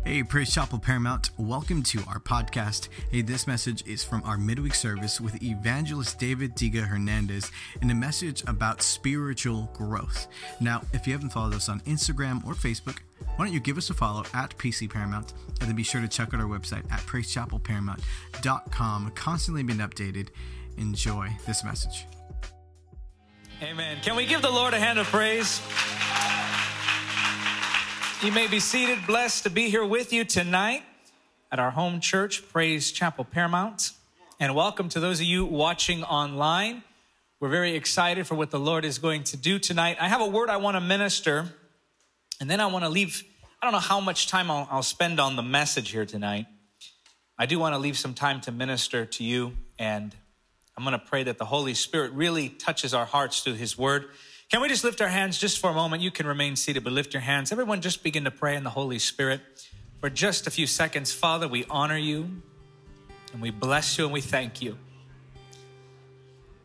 Hey, Praise Chapel Paramount, welcome to our podcast. Hey, this message is from our midweek service with evangelist David Diga Hernandez and a message about spiritual growth. Now, if you haven't followed us on Instagram or Facebook, why don't you give us a follow at PC Paramount and then be sure to check out our website at praisechapelparamount.com, constantly being updated. Enjoy this message. Amen. Can we give the Lord a hand of praise? You may be seated. Blessed to be here with you tonight at our home church, Praise Chapel Paramount. And welcome to those of you watching online. We're very excited for what the Lord is going to do tonight. I have a word I want to minister, and then I want to leave. I don't know how much time I'll, I'll spend on the message here tonight. I do want to leave some time to minister to you, and I'm going to pray that the Holy Spirit really touches our hearts through His word. Can we just lift our hands just for a moment? You can remain seated, but lift your hands. Everyone, just begin to pray in the Holy Spirit for just a few seconds. Father, we honor you and we bless you and we thank you.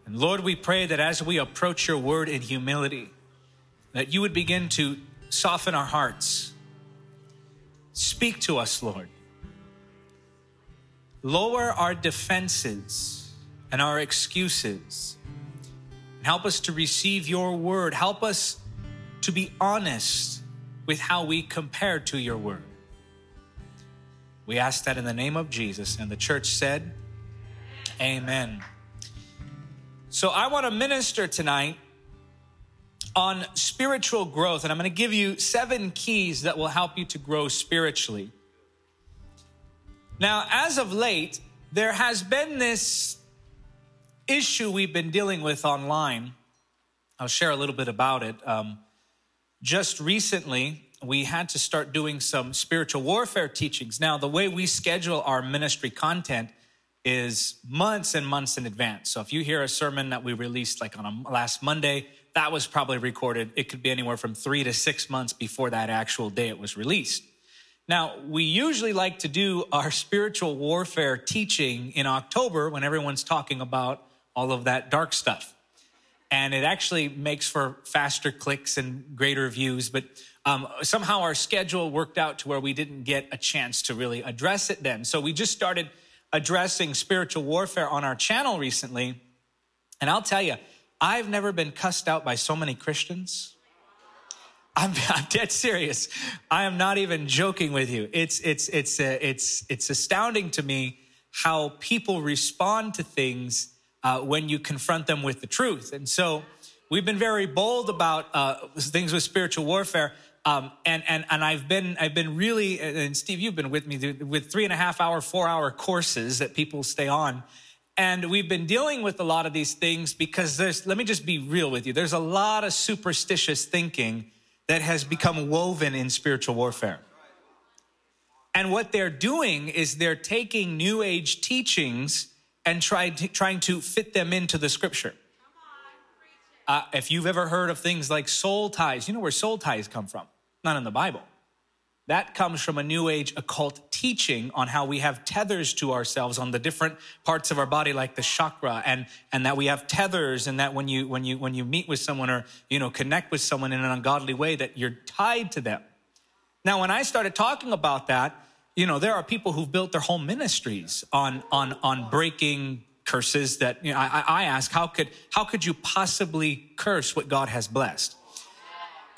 And Lord, we pray that as we approach your word in humility, that you would begin to soften our hearts. Speak to us, Lord. Lower our defenses and our excuses Help us to receive your word. Help us to be honest with how we compare to your word. We ask that in the name of Jesus. And the church said, Amen. So I want to minister tonight on spiritual growth, and I'm going to give you seven keys that will help you to grow spiritually. Now, as of late, there has been this issue we've been dealing with online. I'll share a little bit about it. Um, just recently, we had to start doing some spiritual warfare teachings. Now, the way we schedule our ministry content is months and months in advance. So if you hear a sermon that we released like on a last Monday, that was probably recorded. It could be anywhere from three to six months before that actual day it was released. Now, we usually like to do our spiritual warfare teaching in October when everyone's talking about all of that dark stuff. And it actually makes for faster clicks and greater views. But um, somehow our schedule worked out to where we didn't get a chance to really address it then. So we just started addressing spiritual warfare on our channel recently. And I'll tell you, I've never been cussed out by so many Christians. I'm, I'm, dead serious. I am not even joking with you. It's it's it's uh, it's it's astounding to me how people respond to things uh, when you confront them with the truth. And so we've been very bold about uh, things with spiritual warfare. Um, and and and I've been I've been really and Steve, you've been with me with three and a half hour, four hour courses that people stay on. And we've been dealing with a lot of these things because there's, let me just be real with you. There's a lot of superstitious thinking that has become woven in spiritual warfare. And what they're doing is they're taking new age teachings and trying to, trying to fit them into the scripture. Uh, if you've ever heard of things like soul ties, you know where soul ties come from? Not in the Bible. That comes from a new age occult teaching on how we have tethers to ourselves on the different parts of our body, like the chakra, and, and that we have tethers, and that when you, when you, when you meet with someone or, you know, connect with someone in an ungodly way, that you're tied to them. Now, when I started talking about that, you know, there are people who've built their whole ministries on on on breaking curses that you know I, I ask how could how could you possibly curse what God has blessed?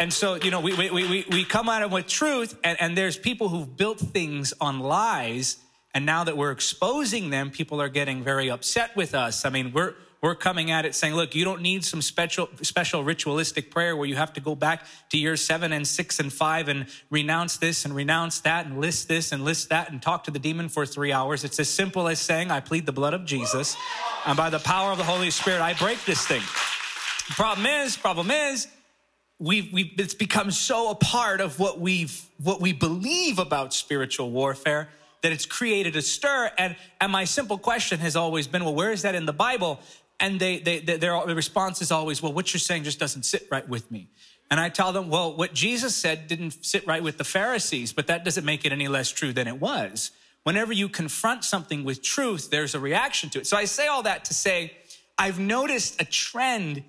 And so, you know, we, we, we, we come at it with truth, and, and there's people who've built things on lies, and now that we're exposing them, people are getting very upset with us. I mean, we're, we're coming at it saying, look, you don't need some special, special ritualistic prayer where you have to go back to year seven and six and five and renounce this and renounce that and list this and list that and talk to the demon for three hours. It's as simple as saying, I plead the blood of Jesus. And by the power of the Holy Spirit, I break this thing. Problem is, problem is, we've, we've, it's become so a part of what we've, what we believe about spiritual warfare that it's created a stir. And, and my simple question has always been, well, where is that in the Bible? And they, they, they, their response is always, well, what you're saying just doesn't sit right with me. And I tell them, well, what Jesus said didn't sit right with the Pharisees, but that doesn't make it any less true than it was. Whenever you confront something with truth, there's a reaction to it. So I say all that to say, I've noticed a trend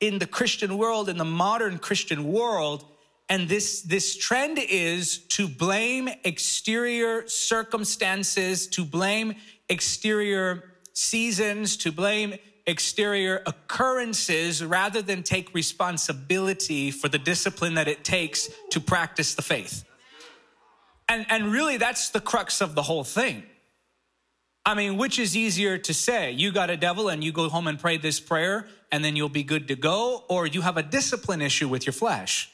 in the Christian world, in the modern Christian world, And this, this trend is to blame exterior circumstances, to blame exterior seasons, to blame exterior occurrences rather than take responsibility for the discipline that it takes to practice the faith. And, and really, that's the crux of the whole thing. I mean, which is easier to say? You got a devil and you go home and pray this prayer and then you'll be good to go, or you have a discipline issue with your flesh.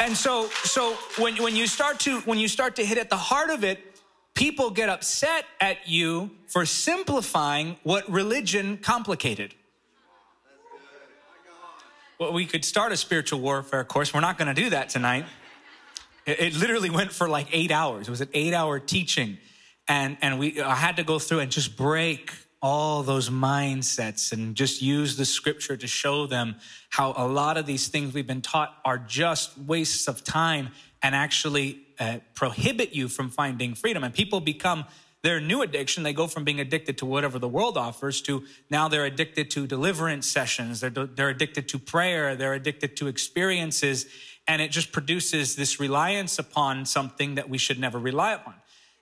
And so, so when, when you start to, when you start to hit at the heart of it, people get upset at you for simplifying what religion complicated. Well, we could start a spiritual warfare course. We're not going to do that tonight. It, it, literally went for like eight hours. It was an eight hour teaching. And, and we, I had to go through and just break all those mindsets and just use the scripture to show them how a lot of these things we've been taught are just wastes of time and actually uh, prohibit you from finding freedom. And people become their new addiction. They go from being addicted to whatever the world offers to now they're addicted to deliverance sessions. They're, they're addicted to prayer. They're addicted to experiences. And it just produces this reliance upon something that we should never rely upon.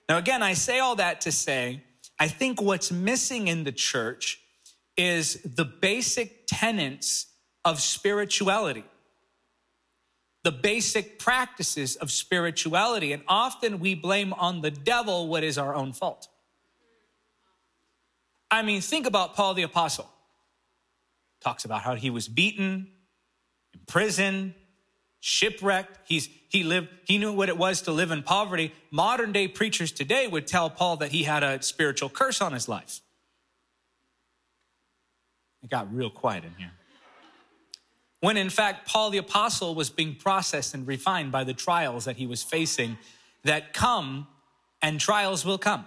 Now, again, I say all that to say, I think what's missing in the church is the basic tenets of spirituality, the basic practices of spirituality. And often we blame on the devil what is our own fault. I mean, think about Paul the Apostle. Talks about how he was beaten, imprisoned, shipwrecked. He's, he lived, he knew what it was to live in poverty. Modern day preachers today would tell Paul that he had a spiritual curse on his life. It got real quiet in here. When in fact, Paul the apostle was being processed and refined by the trials that he was facing that come and trials will come.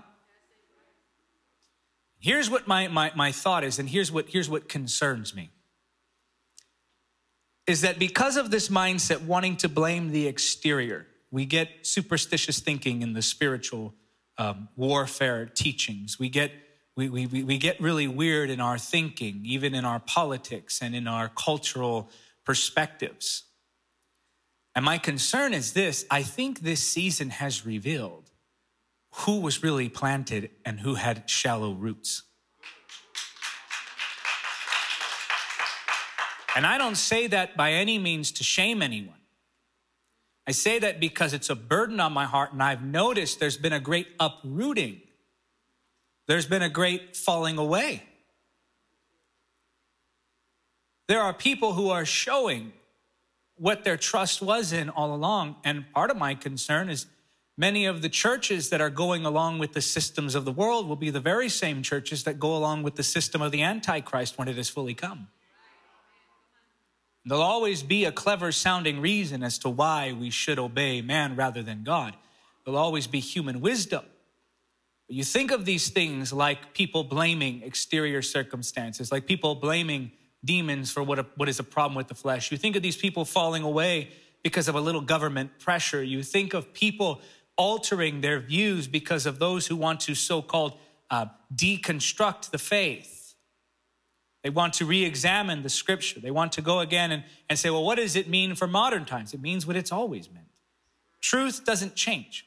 Here's what my, my, my thought is, and here's what, here's what concerns me is that because of this mindset, wanting to blame the exterior, we get superstitious thinking in the spiritual um, warfare teachings. We get we, we, we get really weird in our thinking, even in our politics and in our cultural perspectives. And my concern is this I think this season has revealed who was really planted and who had shallow roots. And I don't say that by any means to shame anyone. I say that because it's a burden on my heart, and I've noticed there's been a great uprooting. There's been a great falling away. There are people who are showing what their trust was in all along. And part of my concern is many of the churches that are going along with the systems of the world will be the very same churches that go along with the system of the Antichrist when it is fully come. There'll always be a clever sounding reason as to why we should obey man rather than God. There'll always be human wisdom. You think of these things like people blaming exterior circumstances, like people blaming demons for what, a, what is a problem with the flesh. You think of these people falling away because of a little government pressure. You think of people altering their views because of those who want to so called uh, deconstruct the faith. They want to re examine the scripture. They want to go again and, and say, well, what does it mean for modern times? It means what it's always meant. Truth doesn't change.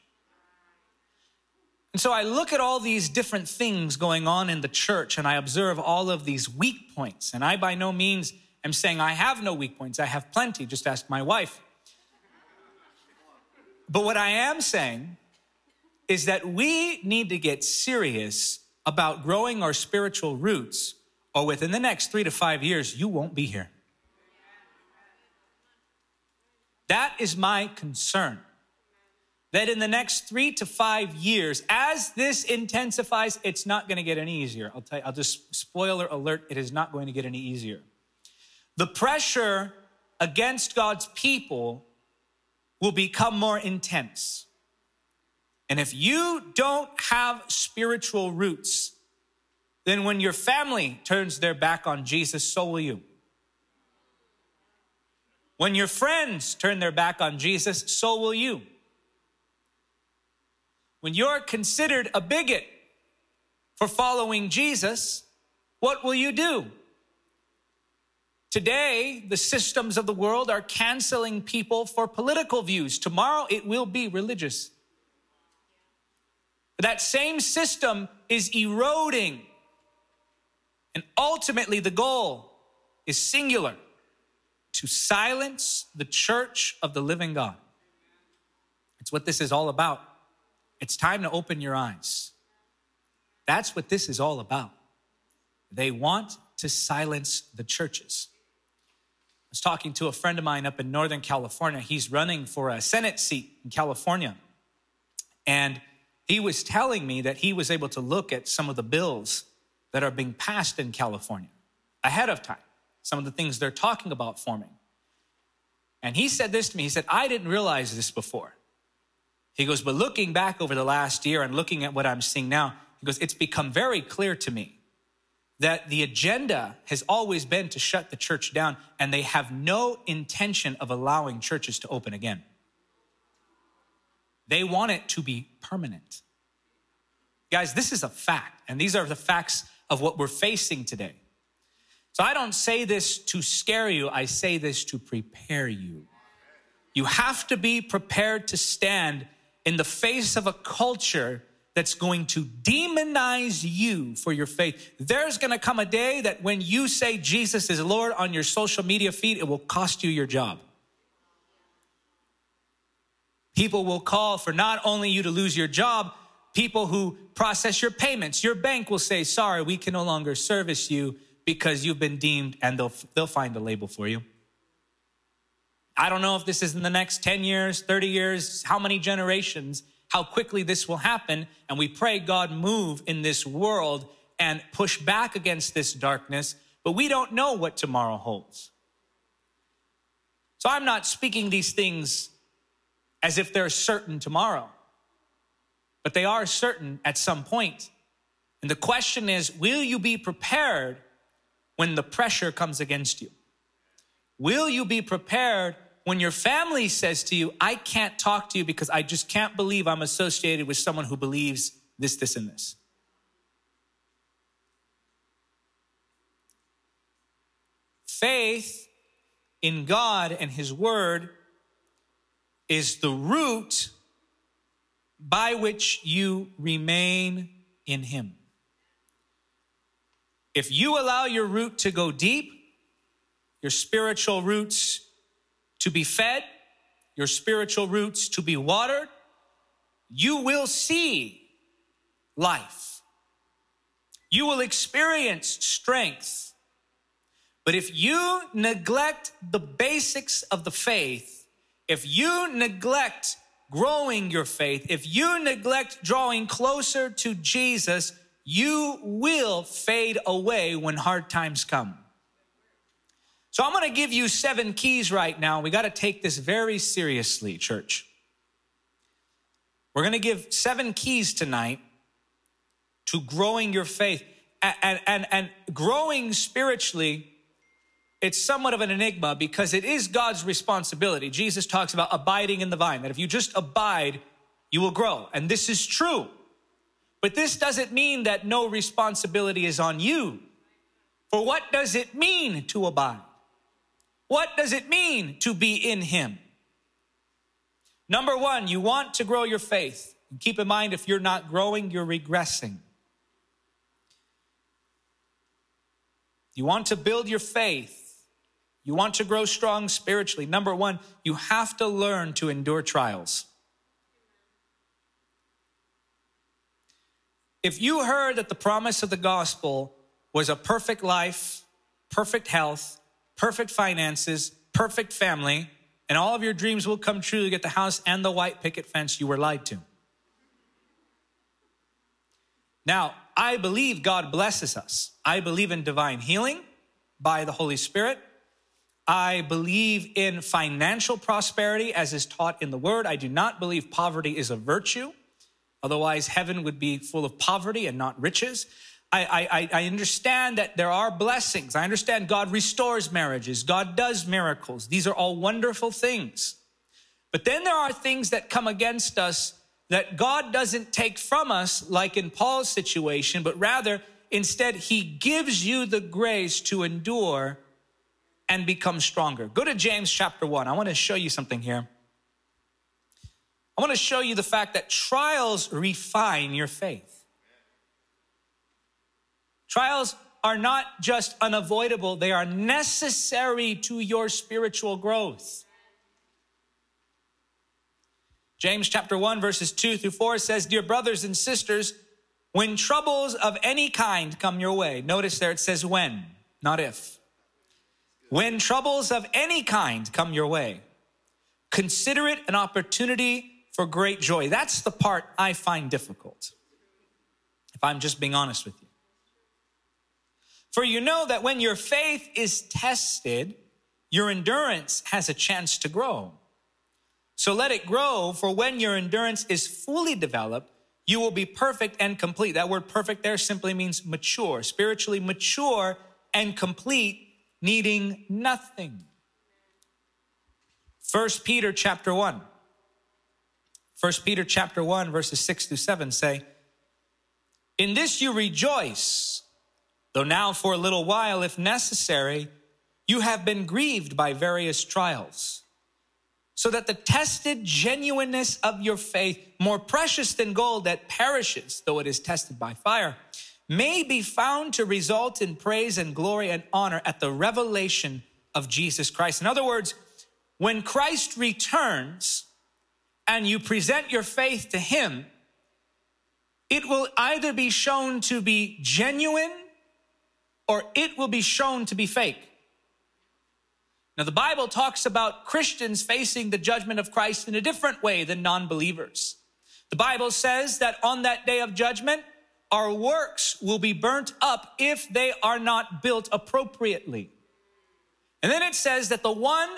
And so I look at all these different things going on in the church and I observe all of these weak points. And I by no means am saying I have no weak points. I have plenty. Just ask my wife. But what I am saying is that we need to get serious about growing our spiritual roots or within the next three to five years, you won't be here. That is my concern. That in the next three to five years, as this intensifies, it's not going to get any easier. I'll tell you, I'll just spoiler alert, it is not going to get any easier. The pressure against God's people will become more intense. And if you don't have spiritual roots, then when your family turns their back on Jesus, so will you. When your friends turn their back on Jesus, so will you. When you're considered a bigot for following Jesus, what will you do? Today, the systems of the world are canceling people for political views. Tomorrow, it will be religious. That same system is eroding. And ultimately, the goal is singular to silence the church of the living God. It's what this is all about. It's time to open your eyes. That's what this is all about. They want to silence the churches. I was talking to a friend of mine up in Northern California. He's running for a Senate seat in California. And he was telling me that he was able to look at some of the bills that are being passed in California ahead of time, some of the things they're talking about forming. And he said this to me he said, I didn't realize this before. He goes, but looking back over the last year and looking at what I'm seeing now, he goes, it's become very clear to me that the agenda has always been to shut the church down, and they have no intention of allowing churches to open again. They want it to be permanent. Guys, this is a fact, and these are the facts of what we're facing today. So I don't say this to scare you, I say this to prepare you. You have to be prepared to stand in the face of a culture that's going to demonize you for your faith. There's going to come a day that when you say Jesus is Lord on your social media feed, it will cost you your job. People will call for not only you to lose your job, people who process your payments. Your bank will say, sorry, we can no longer service you because you've been deemed, and they'll, they'll find a label for you. I don't know if this is in the next 10 years, 30 years, how many generations, how quickly this will happen. And we pray God move in this world and push back against this darkness, but we don't know what tomorrow holds. So I'm not speaking these things as if they're certain tomorrow, but they are certain at some point. And the question is will you be prepared when the pressure comes against you? Will you be prepared when your family says to you, I can't talk to you because I just can't believe I'm associated with someone who believes this, this, and this. Faith in God and His Word is the root by which you remain in Him. If you allow your root to go deep, your spiritual roots to be fed, your spiritual roots to be watered, you will see life. You will experience strength. But if you neglect the basics of the faith, if you neglect growing your faith, if you neglect drawing closer to Jesus, you will fade away when hard times come. So I'm going to give you seven keys right now. We got to take this very seriously, church. We're going to give seven keys tonight to growing your faith and, and, and, growing spiritually. It's somewhat of an enigma because it is God's responsibility. Jesus talks about abiding in the vine, that if you just abide, you will grow. And this is true. But this doesn't mean that no responsibility is on you. For what does it mean to abide? What does it mean to be in Him? Number one, you want to grow your faith. And Keep in mind, if you're not growing, you're regressing. You want to build your faith. You want to grow strong spiritually. Number one, you have to learn to endure trials. If you heard that the promise of the gospel was a perfect life, perfect health, perfect finances, perfect family, and all of your dreams will come true. You get the house and the white picket fence you were lied to. Now, I believe God blesses us. I believe in divine healing by the Holy Spirit. I believe in financial prosperity as is taught in the word. I do not believe poverty is a virtue. Otherwise, heaven would be full of poverty and not riches. I, I, I understand that there are blessings. I understand God restores marriages. God does miracles. These are all wonderful things. But then there are things that come against us that God doesn't take from us, like in Paul's situation, but rather instead he gives you the grace to endure and become stronger. Go to James chapter 1. I want to show you something here. I want to show you the fact that trials refine your faith. Trials are not just unavoidable, they are necessary to your spiritual growth. James chapter 1, verses 2 through 4 says, Dear brothers and sisters, when troubles of any kind come your way, notice there it says when, not if. When troubles of any kind come your way, consider it an opportunity for great joy. That's the part I find difficult, if I'm just being honest with you. For you know that when your faith is tested, your endurance has a chance to grow. So let it grow, for when your endurance is fully developed, you will be perfect and complete. That word perfect there simply means mature, spiritually mature and complete, needing nothing. First Peter chapter 1. First Peter chapter 1 verses 6 through 7 say, In this you rejoice, though now for a little while, if necessary, you have been grieved by various trials so that the tested genuineness of your faith, more precious than gold that perishes, though it is tested by fire, may be found to result in praise and glory and honor at the revelation of Jesus Christ. In other words, when Christ returns and you present your faith to Him, it will either be shown to be genuine or it will be shown to be fake. Now, the Bible talks about Christians facing the judgment of Christ in a different way than non believers. The Bible says that on that day of judgment, our works will be burnt up if they are not built appropriately. And then it says that the one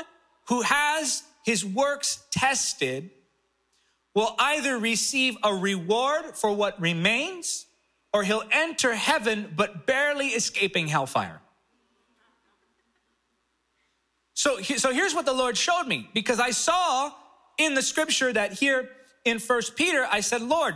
who has his works tested will either receive a reward for what remains or he'll enter heaven but barely escaping hellfire. So, so here's what the Lord showed me because I saw in the scripture that here in First Peter, I said, Lord,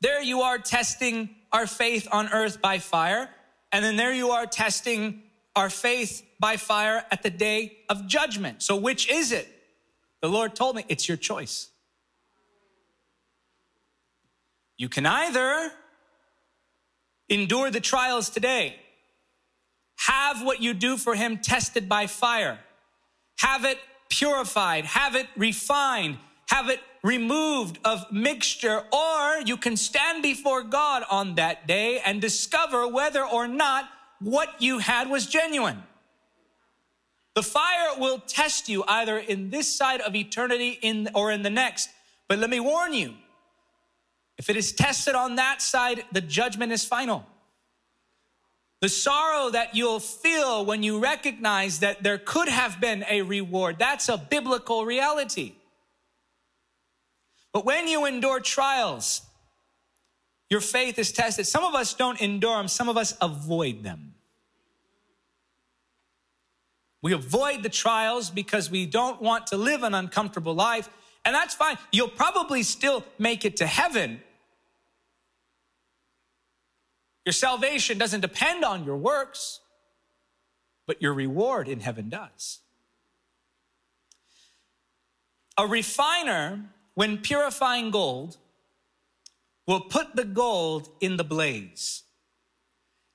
there you are testing our faith on earth by fire. And then there you are testing our faith by fire at the day of judgment. So which is it? The Lord told me it's your choice. You can either endure the trials today have what you do for him tested by fire. Have it purified, have it refined, have it removed of mixture, or you can stand before God on that day and discover whether or not what you had was genuine. The fire will test you either in this side of eternity in, or in the next. But let me warn you, if it is tested on that side, the judgment is final. The sorrow that you'll feel when you recognize that there could have been a reward, that's a biblical reality. But when you endure trials, your faith is tested. Some of us don't endure them, some of us avoid them. We avoid the trials because we don't want to live an uncomfortable life, and that's fine. You'll probably still make it to heaven, your salvation doesn't depend on your works, but your reward in heaven does. A refiner, when purifying gold, will put the gold in the blaze.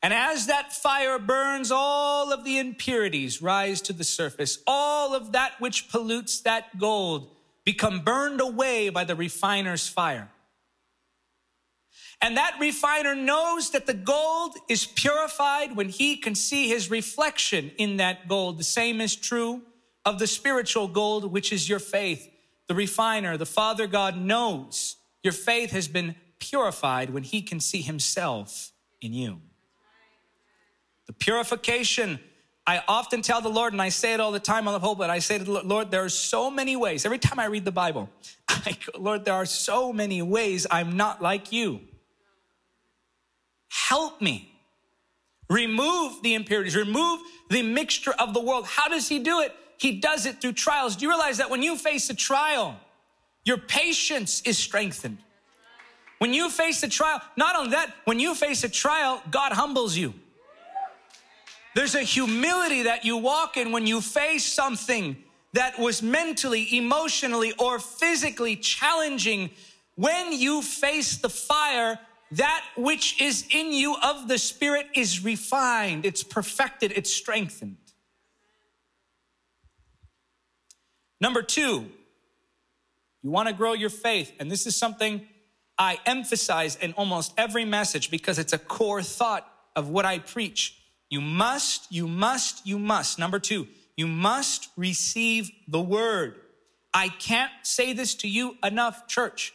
And as that fire burns, all of the impurities rise to the surface. All of that which pollutes that gold become burned away by the refiner's fire. And that refiner knows that the gold is purified when he can see his reflection in that gold. The same is true of the spiritual gold, which is your faith. The refiner, the Father God knows your faith has been purified when he can see himself in you. The purification, I often tell the Lord, and I say it all the time on the pulpit, I say to the Lord, there are so many ways. Every time I read the Bible, I go, Lord, there are so many ways I'm not like you. Help me. Remove the impurities, remove the mixture of the world. How does he do it? He does it through trials. Do you realize that when you face a trial, your patience is strengthened? When you face a trial, not only that, when you face a trial, God humbles you. There's a humility that you walk in when you face something that was mentally, emotionally, or physically challenging. When you face the fire, that which is in you of the Spirit is refined, it's perfected, it's strengthened. Number two, you want to grow your faith. And this is something I emphasize in almost every message because it's a core thought of what I preach. You must, you must, you must. Number two, you must receive the word. I can't say this to you enough, church.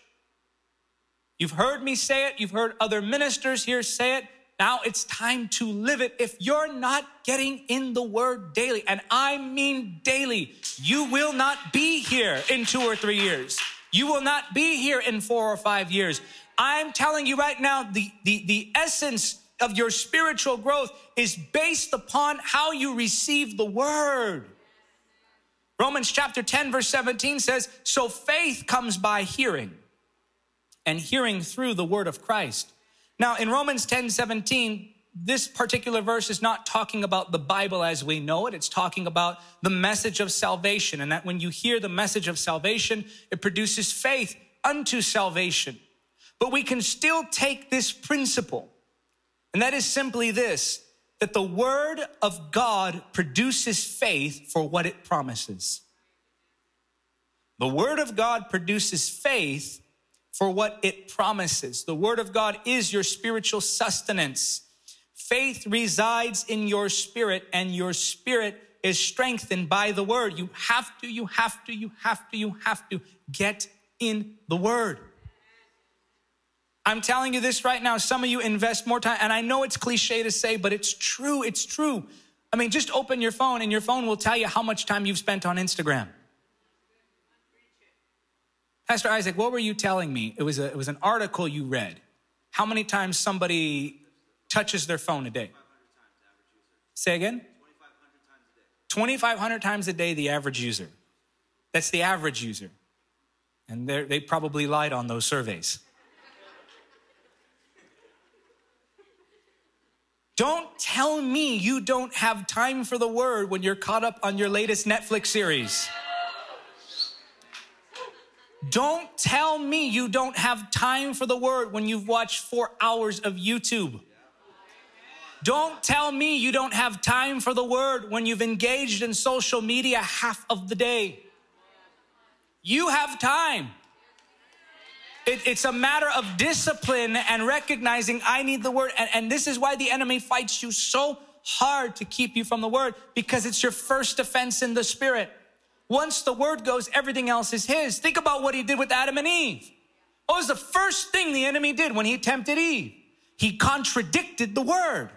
You've heard me say it. You've heard other ministers here say it. Now it's time to live it. If you're not getting in the word daily, and I mean daily, you will not be here in two or three years. You will not be here in four or five years. I'm telling you right now, the, the, the essence of your spiritual growth is based upon how you receive the word. Romans chapter 10, verse 17 says, So faith comes by hearing, and hearing through the word of Christ. Now, in Romans 10 17, this particular verse is not talking about the Bible as we know it. It's talking about the message of salvation. And that when you hear the message of salvation, it produces faith unto salvation. But we can still take this principle, and that is simply this that the word of God produces faith for what it promises. The word of God produces faith for what it promises. The word of God is your spiritual sustenance. Faith resides in your spirit and your spirit is strengthened by the word. You have to, you have to, you have to, you have to get in the word. I'm telling you this right now. Some of you invest more time, and I know it's cliche to say, but it's true. It's true. I mean, just open your phone, and your phone will tell you how much time you've spent on Instagram. Pastor Isaac, what were you telling me? It was, a, it was an article you read. How many times somebody touches their phone a day? Say again? 2,500 times a day, the average user. That's the average user. And they probably lied on those surveys. Don't tell me you don't have time for the word when you're caught up on your latest Netflix series. Don't tell me you don't have time for the word when you've watched four hours of YouTube. Don't tell me you don't have time for the word when you've engaged in social media half of the day. You have time. It, it's a matter of discipline and recognizing I need the word. And, and this is why the enemy fights you so hard to keep you from the word because it's your first offense in the spirit. Once the word goes, everything else is his. Think about what he did with Adam and Eve. What was the first thing the enemy did when he tempted Eve? He contradicted the word.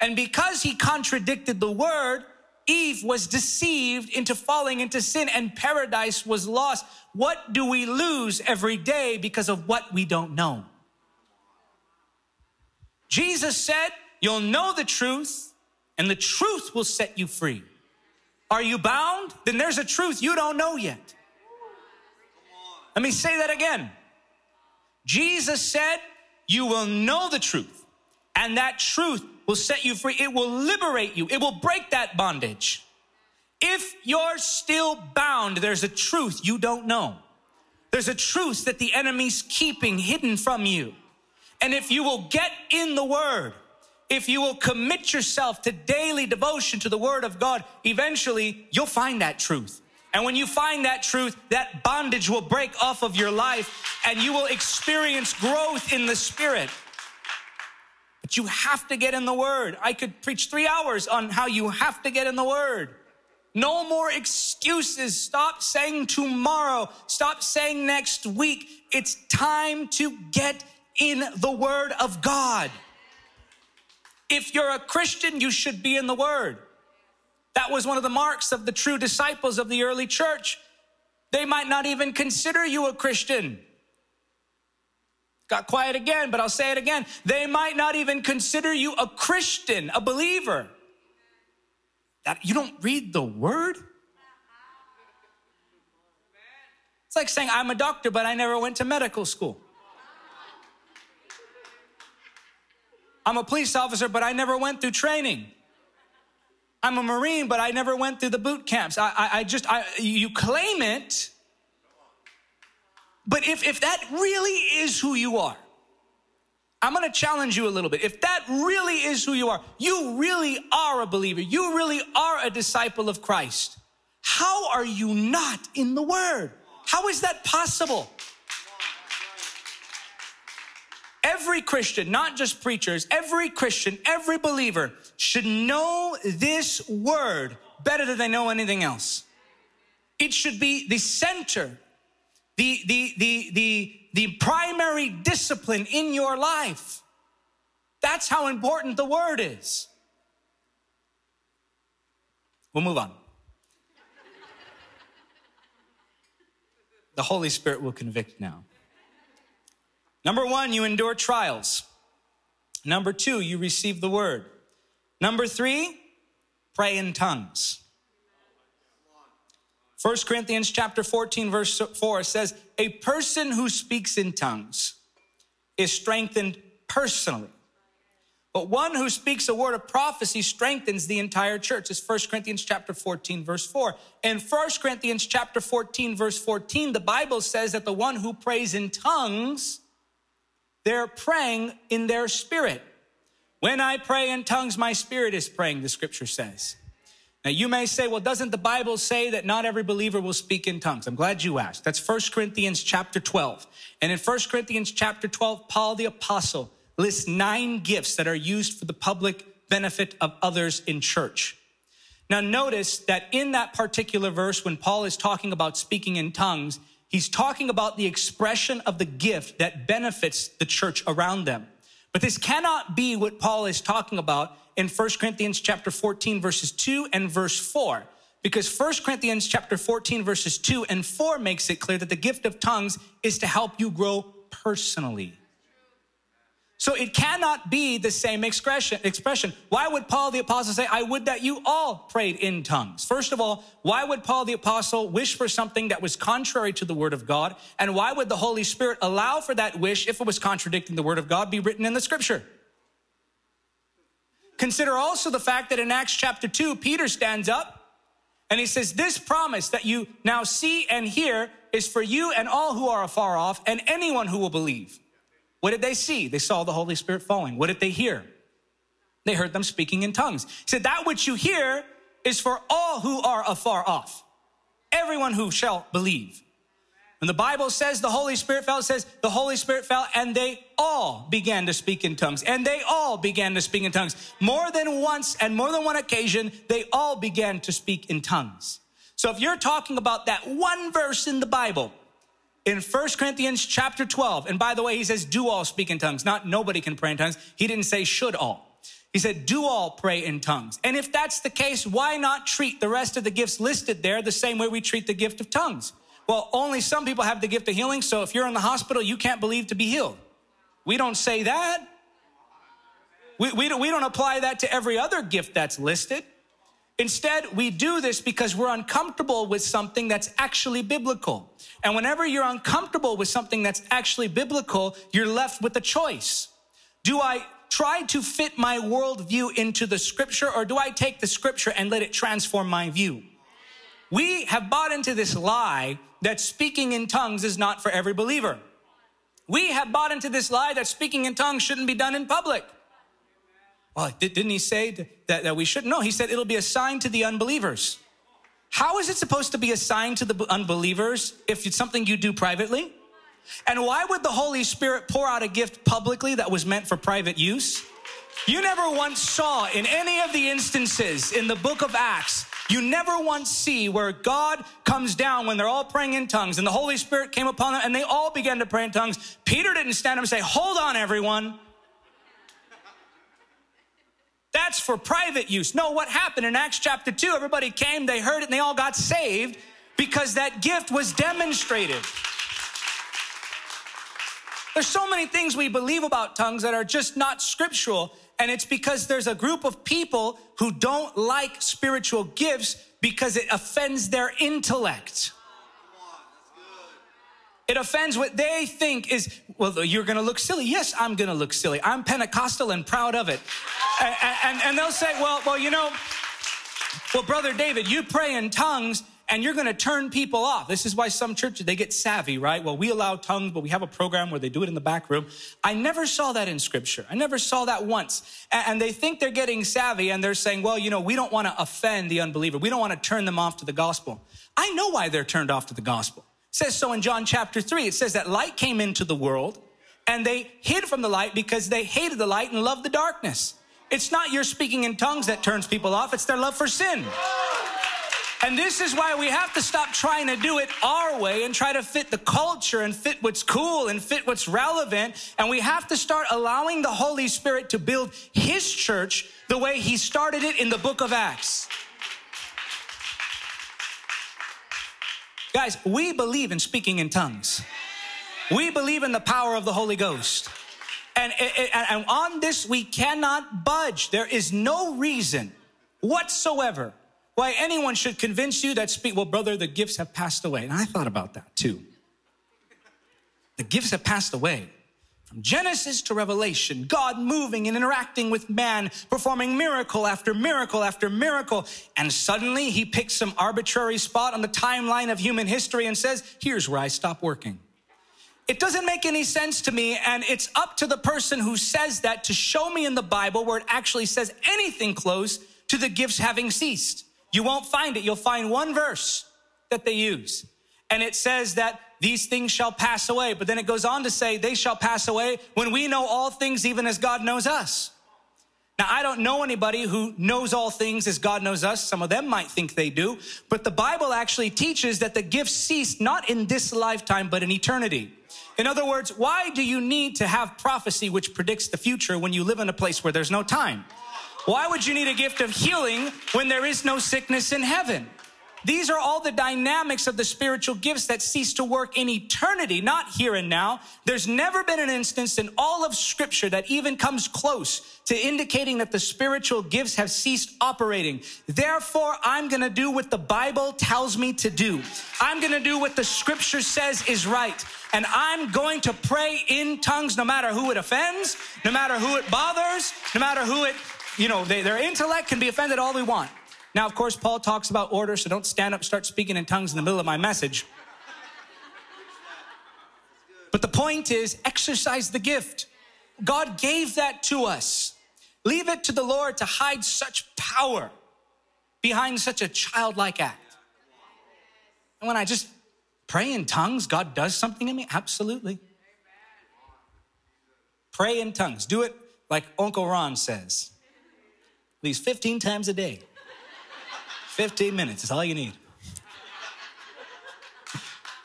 And because he contradicted the word, Eve was deceived into falling into sin and paradise was lost. What do we lose every day because of what we don't know? Jesus said, You'll know the truth, and the truth will set you free. Are you bound? Then there's a truth you don't know yet. Let me say that again. Jesus said, You will know the truth, and that truth will set you free. It will liberate you, it will break that bondage. If you're still bound, there's a truth you don't know. There's a truth that the enemy's keeping hidden from you. And if you will get in the word, if you will commit yourself to daily devotion to the Word of God, eventually you'll find that truth. And when you find that truth, that bondage will break off of your life and you will experience growth in the Spirit. But you have to get in the Word. I could preach three hours on how you have to get in the Word. No more excuses. Stop saying tomorrow. Stop saying next week. It's time to get in the Word of God. If you're a Christian, you should be in the Word. That was one of the marks of the true disciples of the early church. They might not even consider you a Christian. Got quiet again, but I'll say it again. They might not even consider you a Christian, a believer. That you don't read the word? It's like saying, I'm a doctor, but I never went to medical school. I'm a police officer, but I never went through training. I'm a Marine, but I never went through the boot camps. I, I, I just, I, you claim it. But if, if that really is who you are, I'm gonna challenge you a little bit. If that really is who you are, you really are a believer, you really are a disciple of Christ. How are you not in the Word? How is that possible? Every Christian, not just preachers, every Christian, every believer should know this word better than they know anything else. It should be the center, the, the, the, the, the primary discipline in your life. That's how important the word is. We'll move on. The Holy Spirit will convict now. Number one, you endure trials. Number two, you receive the word. Number three, pray in tongues. 1 Corinthians chapter 14 verse 4 says, a person who speaks in tongues is strengthened personally. But one who speaks a word of prophecy strengthens the entire church. It's 1 Corinthians chapter 14 verse 4. In 1 Corinthians chapter 14 verse 14, the Bible says that the one who prays in tongues they're praying in their spirit. When I pray in tongues, my spirit is praying, the scripture says. Now you may say, well, doesn't the Bible say that not every believer will speak in tongues? I'm glad you asked. That's 1 Corinthians chapter 12. And in 1 Corinthians chapter 12, Paul the apostle lists nine gifts that are used for the public benefit of others in church. Now notice that in that particular verse, when Paul is talking about speaking in tongues, He's talking about the expression of the gift that benefits the church around them. But this cannot be what Paul is talking about in 1 Corinthians chapter 14 verses 2 and verse 4 because 1 Corinthians chapter 14 verses 2 and 4 makes it clear that the gift of tongues is to help you grow personally. So it cannot be the same expression. Why would Paul the apostle say, "I would that you all prayed in tongues"? First of all, why would Paul the apostle wish for something that was contrary to the word of God? And why would the Holy Spirit allow for that wish if it was contradicting the word of God be written in the scripture? Consider also the fact that in Acts chapter 2, Peter stands up and he says, "This promise that you now see and hear is for you and all who are afar off and anyone who will believe." What did they see? They saw the Holy Spirit falling. What did they hear? They heard them speaking in tongues. He said, That which you hear is for all who are afar off, everyone who shall believe. When the Bible says the Holy Spirit fell, it says the Holy Spirit fell and they all began to speak in tongues. And they all began to speak in tongues. More than once and more than one occasion, they all began to speak in tongues. So if you're talking about that one verse in the Bible, in 1 Corinthians chapter 12, and by the way, he says, do all speak in tongues, not nobody can pray in tongues. He didn't say should all. He said, do all pray in tongues. And if that's the case, why not treat the rest of the gifts listed there the same way we treat the gift of tongues? Well, only some people have the gift of healing, so if you're in the hospital, you can't believe to be healed. We don't say that. We, we, don't, we don't apply that to every other gift that's listed. Instead, we do this because we're uncomfortable with something that's actually biblical. And whenever you're uncomfortable with something that's actually biblical, you're left with a choice. Do I try to fit my worldview into the scripture or do I take the scripture and let it transform my view? We have bought into this lie that speaking in tongues is not for every believer. We have bought into this lie that speaking in tongues shouldn't be done in public. Oh, well, didn't he say that, that we shouldn't? No, he said it'll be a sign to the unbelievers. How is it supposed to be a sign to the unbelievers if it's something you do privately? And why would the Holy Spirit pour out a gift publicly that was meant for private use? You never once saw in any of the instances in the book of Acts, you never once see where God comes down when they're all praying in tongues and the Holy Spirit came upon them and they all began to pray in tongues. Peter didn't stand up and say, Hold on, everyone. That's for private use. No, what happened in Acts chapter 2? Everybody came, they heard it, and they all got saved because that gift was demonstrated. There's so many things we believe about tongues that are just not scriptural, and it's because there's a group of people who don't like spiritual gifts because it offends their intellect. It offends what they think is, well, you're going to look silly. Yes, I'm going to look silly. I'm Pentecostal and proud of it. And, and, and, they'll say, well, well, you know, Well, Brother David, you pray in tongues and you're going to turn people off. This is why some churches, they get savvy, right? Well, we allow tongues, but we have a program where they do it in the back room. I never saw that in scripture. I never saw that once. And they think they're getting savvy and they're saying, well, you know, we don't want to offend the unbeliever. We don't want to turn them off to the gospel. I know why they're turned off to the gospel. Says so in John chapter three. It says that light came into the world and they hid from the light because they hated the light and loved the darkness. It's not your speaking in tongues that turns people off. It's their love for sin. And this is why we have to stop trying to do it our way and try to fit the culture and fit what's cool and fit what's relevant. And we have to start allowing the Holy Spirit to build His church the way He started it in the book of Acts. Guys, we believe in speaking in tongues. We believe in the power of the Holy Ghost. And, and, and on this, we cannot budge. There is no reason whatsoever why anyone should convince you that speak, well, brother, the gifts have passed away. And I thought about that too. The gifts have passed away. From Genesis to Revelation, God moving and interacting with man, performing miracle after miracle after miracle. And suddenly he picks some arbitrary spot on the timeline of human history and says, here's where I stop working. It doesn't make any sense to me, and it's up to the person who says that to show me in the Bible where it actually says anything close to the gifts having ceased. You won't find it. You'll find one verse that they use. And it says that these things shall pass away. But then it goes on to say, they shall pass away when we know all things, even as God knows us. Now, I don't know anybody who knows all things as God knows us. Some of them might think they do. But the Bible actually teaches that the gifts cease not in this lifetime, but in eternity. In other words, why do you need to have prophecy which predicts the future when you live in a place where there's no time? Why would you need a gift of healing when there is no sickness in heaven? These are all the dynamics of the spiritual gifts that cease to work in eternity, not here and now. There's never been an instance in all of scripture that even comes close to indicating that the spiritual gifts have ceased operating. Therefore, I'm going to do what the Bible tells me to do. I'm going to do what the scripture says is right. And I'm going to pray in tongues no matter who it offends, no matter who it bothers, no matter who it, you know, they, their intellect can be offended all we want. Now, of course, Paul talks about order, so don't stand up, start speaking in tongues in the middle of my message. But the point is, exercise the gift. God gave that to us. Leave it to the Lord to hide such power behind such a childlike act. And when I just pray in tongues, God does something in me? Absolutely. Pray in tongues. Do it like Uncle Ron says, at least 15 times a day. 15 minutes is all you need.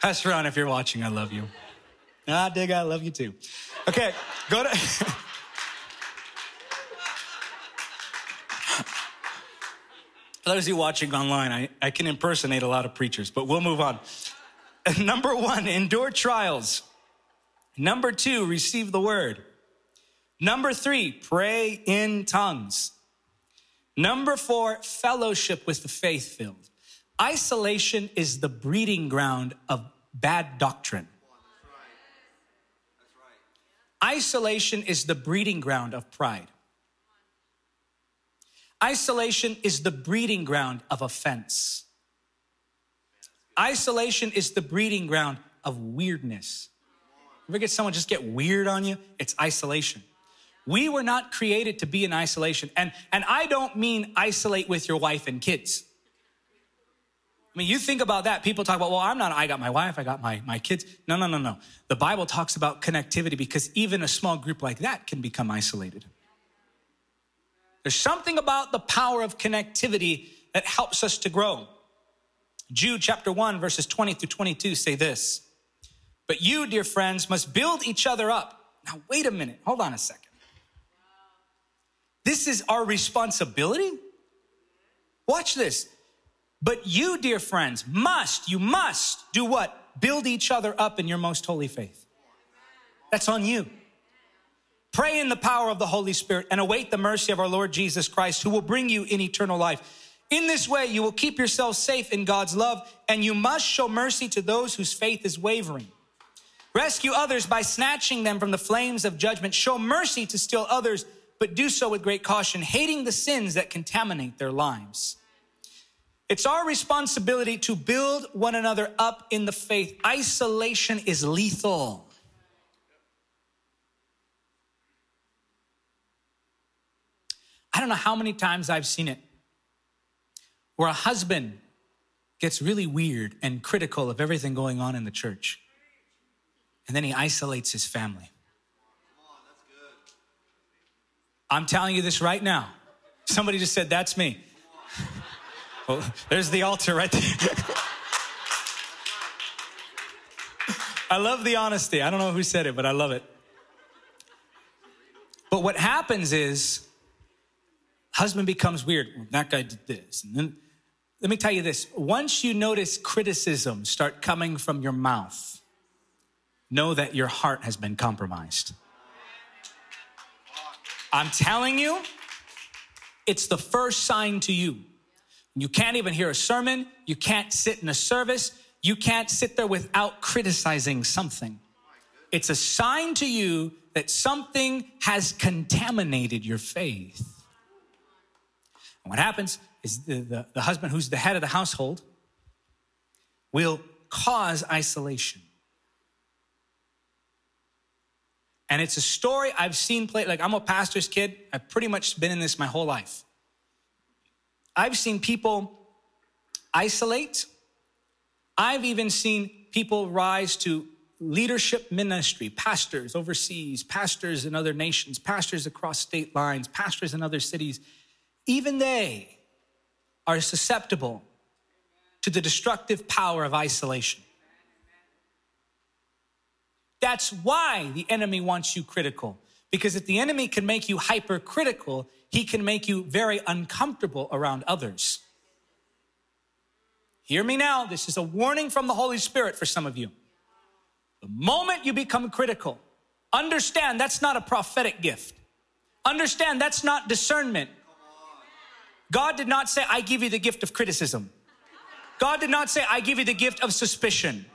Pastor Ron, if you're watching, I love you. Ah, dig, I love you too. Okay, go to. For those of you watching online, I, I can impersonate a lot of preachers, but we'll move on. Number one, endure trials. Number two, receive the word. Number three, pray in tongues. Number four, fellowship with the faith filled. Isolation is the breeding ground of bad doctrine. Isolation is the breeding ground of pride. Isolation is the breeding ground of offense. Isolation is the breeding ground of weirdness. Ever get someone just get weird on you? It's isolation. We were not created to be in isolation. And, and I don't mean isolate with your wife and kids. I mean, you think about that. People talk about, well, I'm not, I got my wife, I got my, my kids. No, no, no, no. The Bible talks about connectivity because even a small group like that can become isolated. There's something about the power of connectivity that helps us to grow. Jude chapter 1, verses 20 through 22 say this But you, dear friends, must build each other up. Now, wait a minute. Hold on a second. This is our responsibility. Watch this. But you, dear friends, must, you must do what? Build each other up in your most holy faith. That's on you. Pray in the power of the Holy Spirit and await the mercy of our Lord Jesus Christ, who will bring you in eternal life. In this way, you will keep yourselves safe in God's love, and you must show mercy to those whose faith is wavering. Rescue others by snatching them from the flames of judgment. Show mercy to still others but do so with great caution, hating the sins that contaminate their lives. It's our responsibility to build one another up in the faith. Isolation is lethal. I don't know how many times I've seen it where a husband gets really weird and critical of everything going on in the church. And then he isolates his family. I'm telling you this right now. Somebody just said, That's me. Well, there's the altar right there. I love the honesty. I don't know who said it, but I love it. But what happens is, husband becomes weird. That guy did this. And then, let me tell you this once you notice criticism start coming from your mouth, know that your heart has been compromised. I'm telling you, it's the first sign to you. You can't even hear a sermon. You can't sit in a service. You can't sit there without criticizing something. It's a sign to you that something has contaminated your faith. And what happens is the, the, the husband who's the head of the household will cause isolation. And it's a story I've seen play. Like, I'm a pastor's kid. I've pretty much been in this my whole life. I've seen people isolate. I've even seen people rise to leadership ministry, pastors overseas, pastors in other nations, pastors across state lines, pastors in other cities. Even they are susceptible to the destructive power of isolation. That's why the enemy wants you critical. Because if the enemy can make you hypercritical, he can make you very uncomfortable around others. Hear me now. This is a warning from the Holy Spirit for some of you. The moment you become critical, understand that's not a prophetic gift. Understand that's not discernment. God did not say, I give you the gift of criticism. God did not say, I give you the gift of suspicion.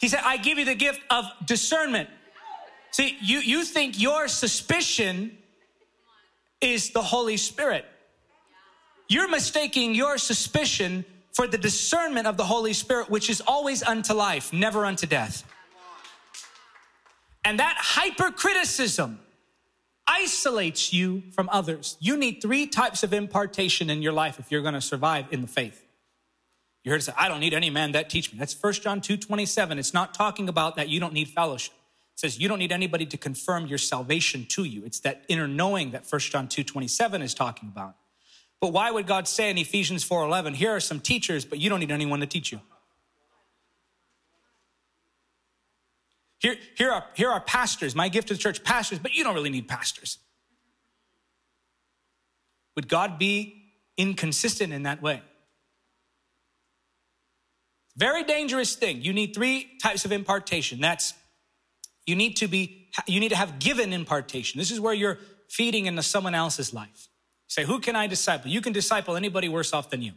He said, I give you the gift of discernment. See, you, you think your suspicion is the Holy Spirit. You're mistaking your suspicion for the discernment of the Holy Spirit, which is always unto life, never unto death. And that hypercriticism isolates you from others. You need three types of impartation in your life if you're going to survive in the faith. You heard it say, I don't need any man that teach me. That's 1 John 2 27. It's not talking about that you don't need fellowship It says you don't need anybody to confirm your salvation to you. It's that inner knowing that 1 John 2 27 is talking about. But why would God say in Ephesians 4 11, here are some teachers, but you don't need anyone to teach you? Here, here, are, here are pastors, my gift to the church, pastors, but you don't really need pastors. Would God be inconsistent in that way? Very dangerous thing. You need three types of impartation. That's you need to be, you need to have given impartation. This is where you're feeding into someone else's life. say, who can I disciple? You can disciple anybody worse off than you.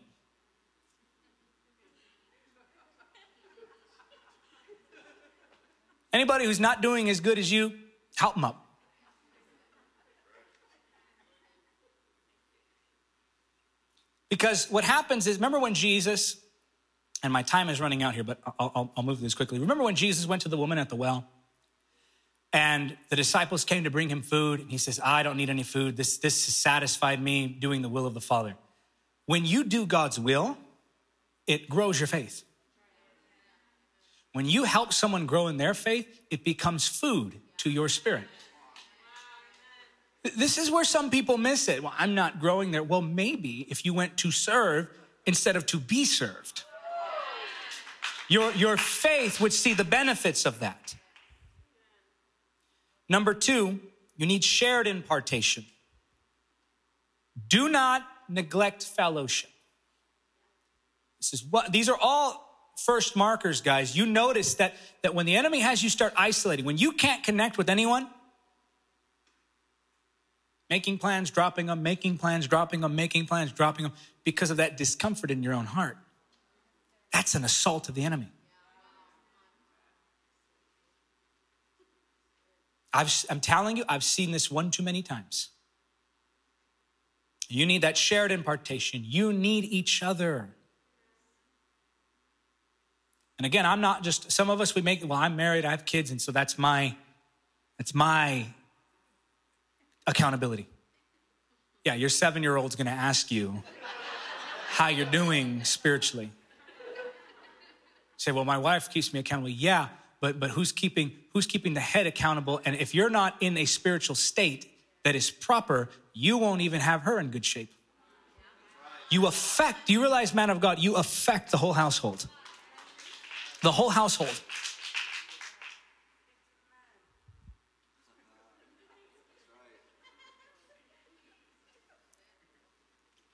Anybody who's not doing as good as you, help them up. Because what happens is, remember when Jesus, and my time is running out here, but I'll, I'll, I'll move this quickly. Remember when Jesus went to the woman at the well? And the disciples came to bring him food. And he says, I don't need any food. This, this has satisfied me doing the will of the Father. When you do God's will, it grows your faith. When you help someone grow in their faith, it becomes food to your spirit. This is where some people miss it. Well, I'm not growing there. Well, maybe if you went to serve instead of to be served, your, your faith would see the benefits of that. Number two, you need shared impartation. Do not neglect fellowship. This is what these are all first markers, guys. You notice that, that when the enemy has you start isolating, when you can't connect with anyone, making plans, dropping them, making plans, dropping them, making plans, dropping them, because of that discomfort in your own heart. That's an assault of the enemy. I've, I'm telling you, I've seen this one too many times. You need that shared impartation. You need each other. And again, I'm not just some of us we make well, I'm married, I have kids, and so that's my that's my accountability. Yeah, your seven year old's gonna ask you how you're doing spiritually. Say, well, my wife keeps me accountable. Yeah, but but who's keeping who's keeping the head accountable? And if you're not in a spiritual state that is proper, you won't even have her in good shape. You affect, do you realize, man of God, you affect the whole household. The whole household.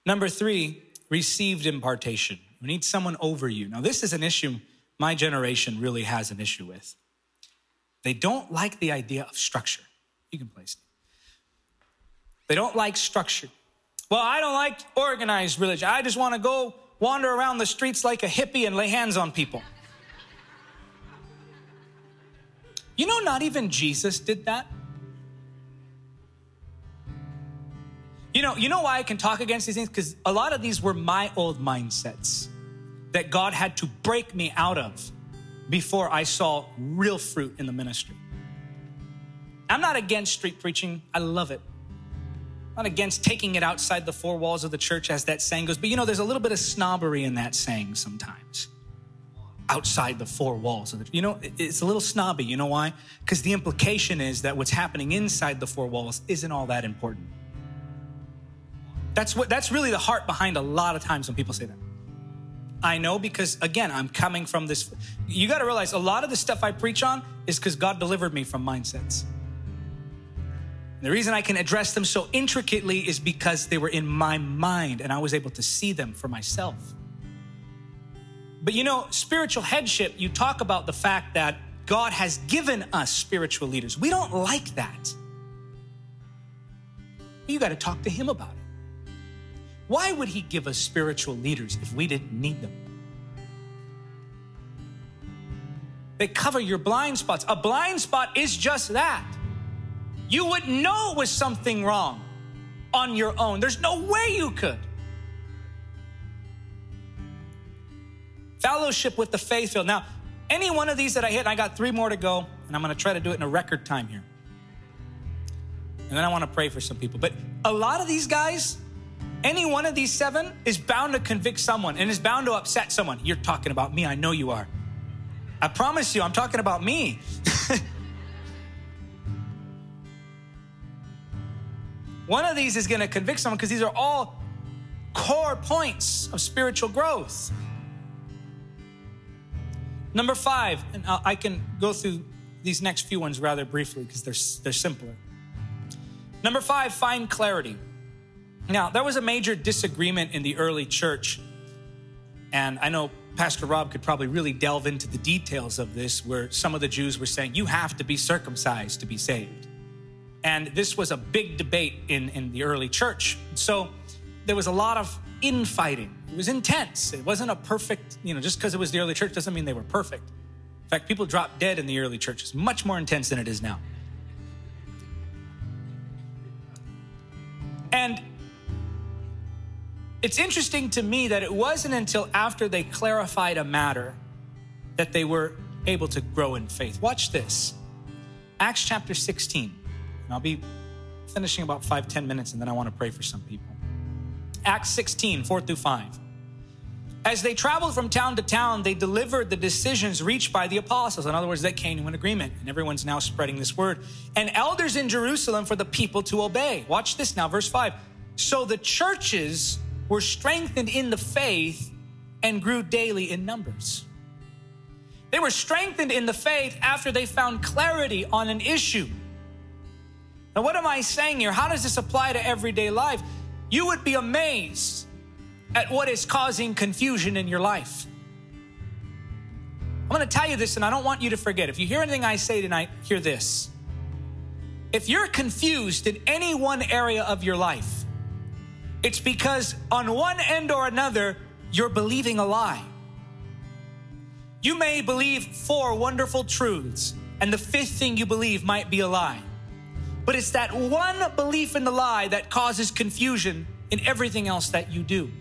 Number three, received impartation. We need someone over you. Now, this is an issue my generation really has an issue with. They don't like the idea of structure. You can place it. They don't like structure. Well, I don't like organized religion. I just want to go wander around the streets like a hippie and lay hands on people. You know, not even Jesus did that. You know, you know why I can talk against these things? Because a lot of these were my old mindsets that God had to break me out of before I saw real fruit in the ministry. I'm not against street preaching, I love it I'm not against taking it outside the four walls of the church, as that saying goes, but you know, there's a little bit of snobbery in that saying sometimes. Outside the four walls of the, you know, it's a little snobby. You know why? Because the implication is that what's happening inside the four walls isn't all that important. That's what. That's really the heart behind a lot of times when people say that. I know because again, I'm coming from this. You got to realize a lot of the stuff I preach on is because God delivered me from mindsets. The reason I can address them so intricately is because they were in my mind and I was able to see them for myself. But you know, spiritual headship, you talk about the fact that God has given us spiritual leaders. We don't like that. You got to talk to Him about it. Why would He give us spiritual leaders if we didn't need them? They cover your blind spots. A blind spot is just that you wouldn't know it was something wrong on your own. There's no way you could. Fellowship with the faith filled. Now, any one of these that I hit, I got three more to go, and I'm going to try to do it in a record time here. And then I want to pray for some people. But a lot of these guys, any one of these seven is bound to convict someone and is bound to upset someone. You're talking about me. I know you are. I promise you, I'm talking about me. One of these is going to convict someone because these are all core points of spiritual growth. Number five, and I can go through these next few ones rather briefly because they're, they're simpler. Number five, find clarity. Now, there was a major disagreement in the early church, and I know Pastor Rob could probably really delve into the details of this, where some of the Jews were saying, You have to be circumcised to be saved. And this was a big debate in, in the early church. So there was a lot of infighting. It was intense. It wasn't a perfect, you know, just because it was the early church doesn't mean they were perfect. In fact, people dropped dead in the early church. It's much more intense than it is now. And it's interesting to me that it wasn't until after they clarified a matter that they were able to grow in faith. Watch this Acts chapter 16. And I'll be finishing about five ten minutes, and then I want to pray for some people. Acts 16, 4 through 5. As they traveled from town to town, they delivered the decisions reached by the apostles. In other words, they came to an agreement, and everyone's now spreading this word. And elders in Jerusalem for the people to obey. Watch this now, verse 5. So the churches were strengthened in the faith and grew daily in numbers. They were strengthened in the faith after they found clarity on an issue. Now, what am I saying here? How does this apply to everyday life? You would be amazed at what is causing confusion in your life. I'm going to tell you this, and I don't want you to forget. If you hear anything I say tonight, hear this. If you're confused in any one area of your life, it's because on one end or another, you're believing a lie. You may believe four wonderful truths, and the fifth thing you believe might be a lie. But it's that one belief in the lie that causes confusion in everything else that you do.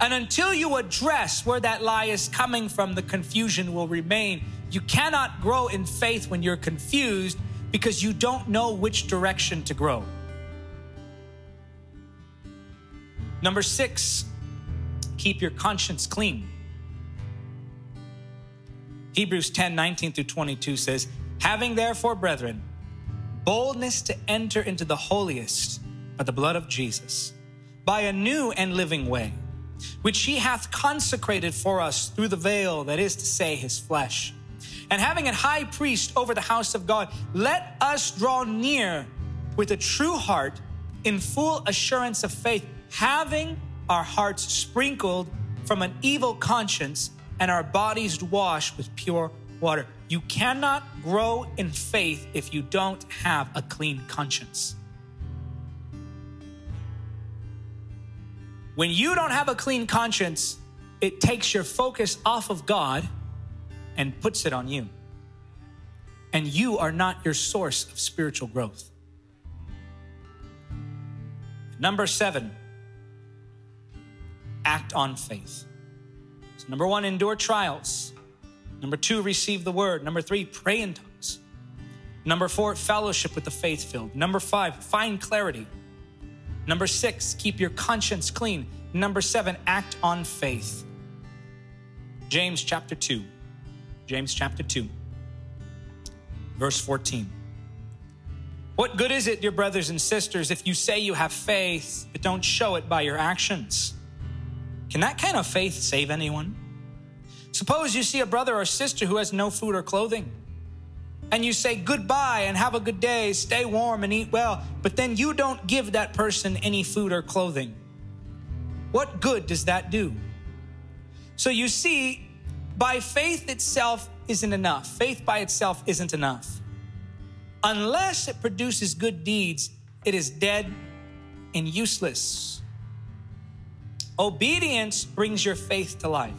And until you address where that lie is coming from, the confusion will remain. You cannot grow in faith when you're confused because you don't know which direction to grow. Number six, keep your conscience clean. Hebrews 10 19 through 22 says, Having therefore, brethren, boldness to enter into the holiest by the blood of Jesus, by a new and living way, which he hath consecrated for us through the veil, that is to say, his flesh. And having a high priest over the house of God, let us draw near with a true heart in full assurance of faith, having our hearts sprinkled from an evil conscience and our bodies washed with pure water. You cannot grow in faith if you don't have a clean conscience. When you don't have a clean conscience, it takes your focus off of God and puts it on you. And you are not your source of spiritual growth. Number seven, act on faith. So number one, endure trials. Number two, receive the word. Number three, pray in tongues. Number four, fellowship with the faith filled. Number five, find clarity. Number six, keep your conscience clean. Number seven, act on faith. James chapter 2. James chapter 2, verse 14. What good is it, dear brothers and sisters, if you say you have faith, but don't show it by your actions? Can that kind of faith save anyone? Suppose you see a brother or sister who has no food or clothing, and you say goodbye and have a good day, stay warm and eat well, but then you don't give that person any food or clothing. What good does that do? So you see, by faith itself isn't enough. Faith by itself isn't enough. Unless it produces good deeds, it is dead and useless. Obedience brings your faith to life.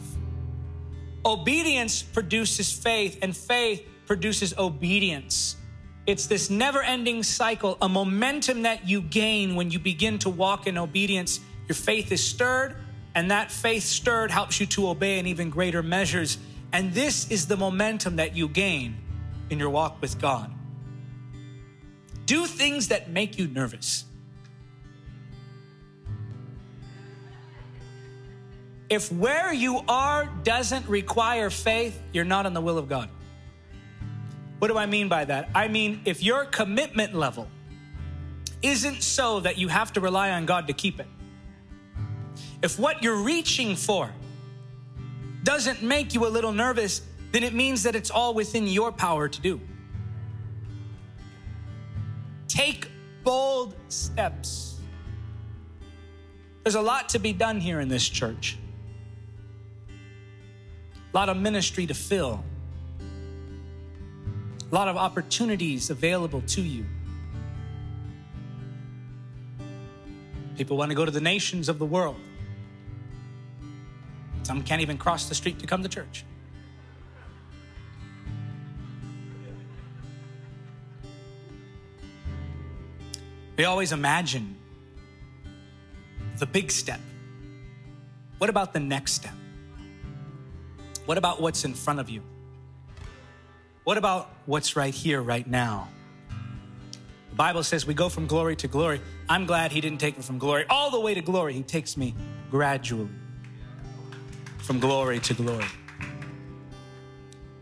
Obedience produces faith, and faith produces obedience. It's this never ending cycle, a momentum that you gain when you begin to walk in obedience. Your faith is stirred, and that faith stirred helps you to obey in even greater measures. And this is the momentum that you gain in your walk with God. Do things that make you nervous. If where you are doesn't require faith, you're not in the will of God. What do I mean by that? I mean, if your commitment level isn't so that you have to rely on God to keep it, if what you're reaching for doesn't make you a little nervous, then it means that it's all within your power to do. Take bold steps. There's a lot to be done here in this church a lot of ministry to fill, a lot of opportunities available to you. People want to go to the nations of the world. Some can't even cross the street to come to church. We always imagine the big step. What about the next step? What about what's in front of you? What about what's right here, right now? The Bible says we go from glory to glory. I'm glad He didn't take me from glory all the way to glory. He takes me gradually from glory to glory.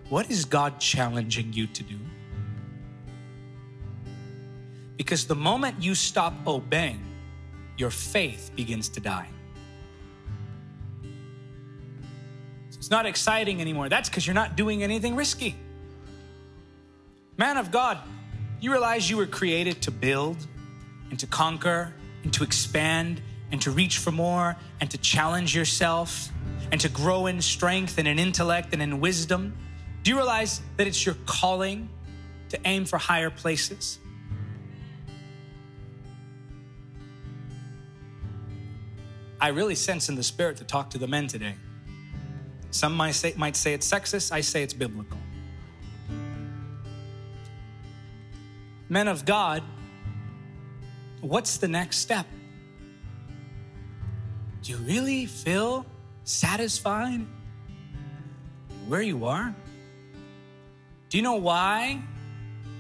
What is God challenging you to do? Because the moment you stop obeying, your faith begins to die. It's not exciting anymore. That's because you're not doing anything risky. Man of God, you realize you were created to build and to conquer and to expand and to reach for more and to challenge yourself and to grow in strength and in intellect and in wisdom? Do you realize that it's your calling to aim for higher places? I really sense in the spirit to talk to the men today. Some might say, might say it's sexist, I say it's biblical. Men of God, what's the next step? Do you really feel satisfied where you are? Do you know why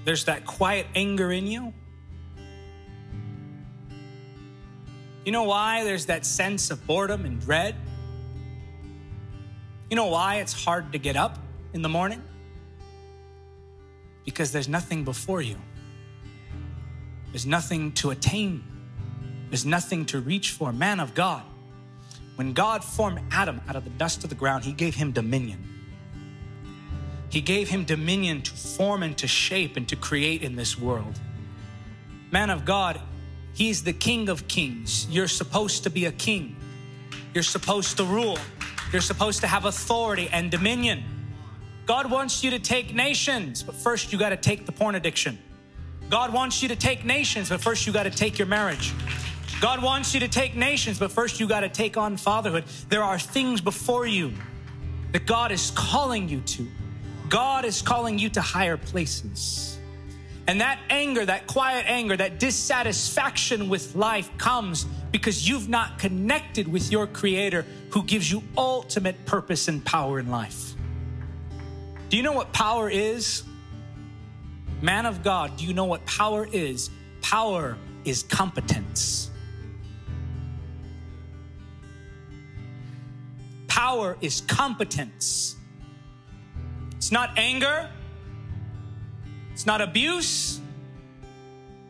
there's that quiet anger in you? You know why there's that sense of boredom and dread? You know why it's hard to get up in the morning? Because there's nothing before you. There's nothing to attain. There's nothing to reach for. Man of God, when God formed Adam out of the dust of the ground, he gave him dominion. He gave him dominion to form and to shape and to create in this world. Man of God, he's the king of kings. You're supposed to be a king. You're supposed to rule. You're supposed to have authority and dominion. God wants you to take nations, but first you got to take the porn addiction. God wants you to take nations, but first you got to take your marriage. God wants you to take nations, but first you got to take on fatherhood. There are things before you that God is calling you to. God is calling you to higher places. And that anger, that quiet anger, that dissatisfaction with life comes because you've not connected with your Creator who gives you ultimate purpose and power in life. Do you know what power is? Man of God, do you know what power is? Power is competence. Power is competence. It's not anger. It's not abuse.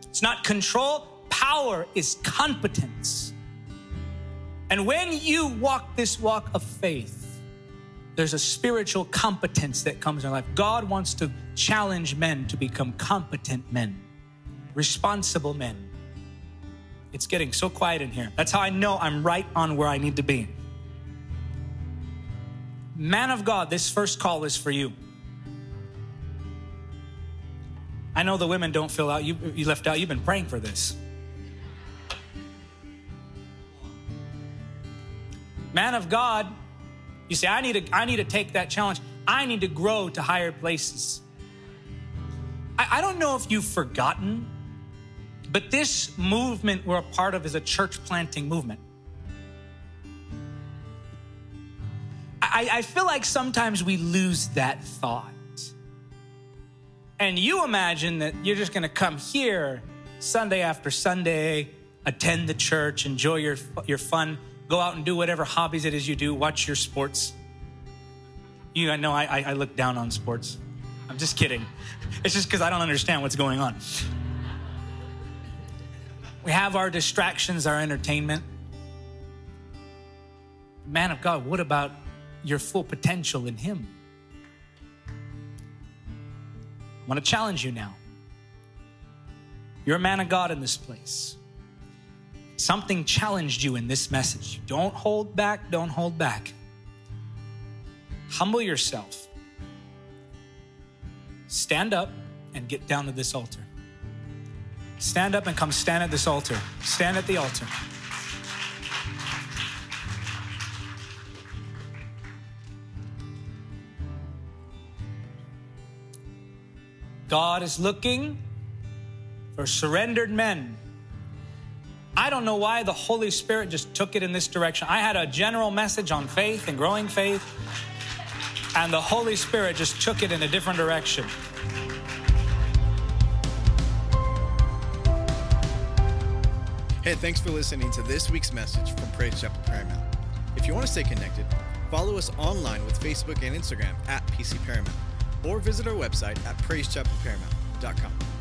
It's not control. Power is competence. And when you walk this walk of faith, there's a spiritual competence that comes in life. God wants to challenge men to become competent men, responsible men. It's getting so quiet in here. That's how I know I'm right on where I need to be. Man of God, this first call is for you. I know the women don't fill out. You, you left out. You've been praying for this. Man of God, you say, I need to, I need to take that challenge. I need to grow to higher places. I, I don't know if you've forgotten, but this movement we're a part of is a church planting movement. I, I feel like sometimes we lose that thought. And you imagine that you're just going to come here Sunday after Sunday, attend the church, enjoy your, your fun, go out and do whatever hobbies it is you do, watch your sports. You know, I, I look down on sports. I'm just kidding. It's just because I don't understand what's going on. We have our distractions, our entertainment. Man of God, what about your full potential in Him? I want to challenge you now. You're a man of God in this place. Something challenged you in this message. Don't hold back, don't hold back. Humble yourself. Stand up and get down to this altar. Stand up and come stand at this altar. Stand at the altar. God is looking for surrendered men. I don't know why the Holy Spirit just took it in this direction. I had a general message on faith and growing faith, and the Holy Spirit just took it in a different direction. Hey, thanks for listening to this week's message from Praise Chapel Paramount. If you want to stay connected, follow us online with Facebook and Instagram at PC Paramount or visit our website at praisechapelparamount.com.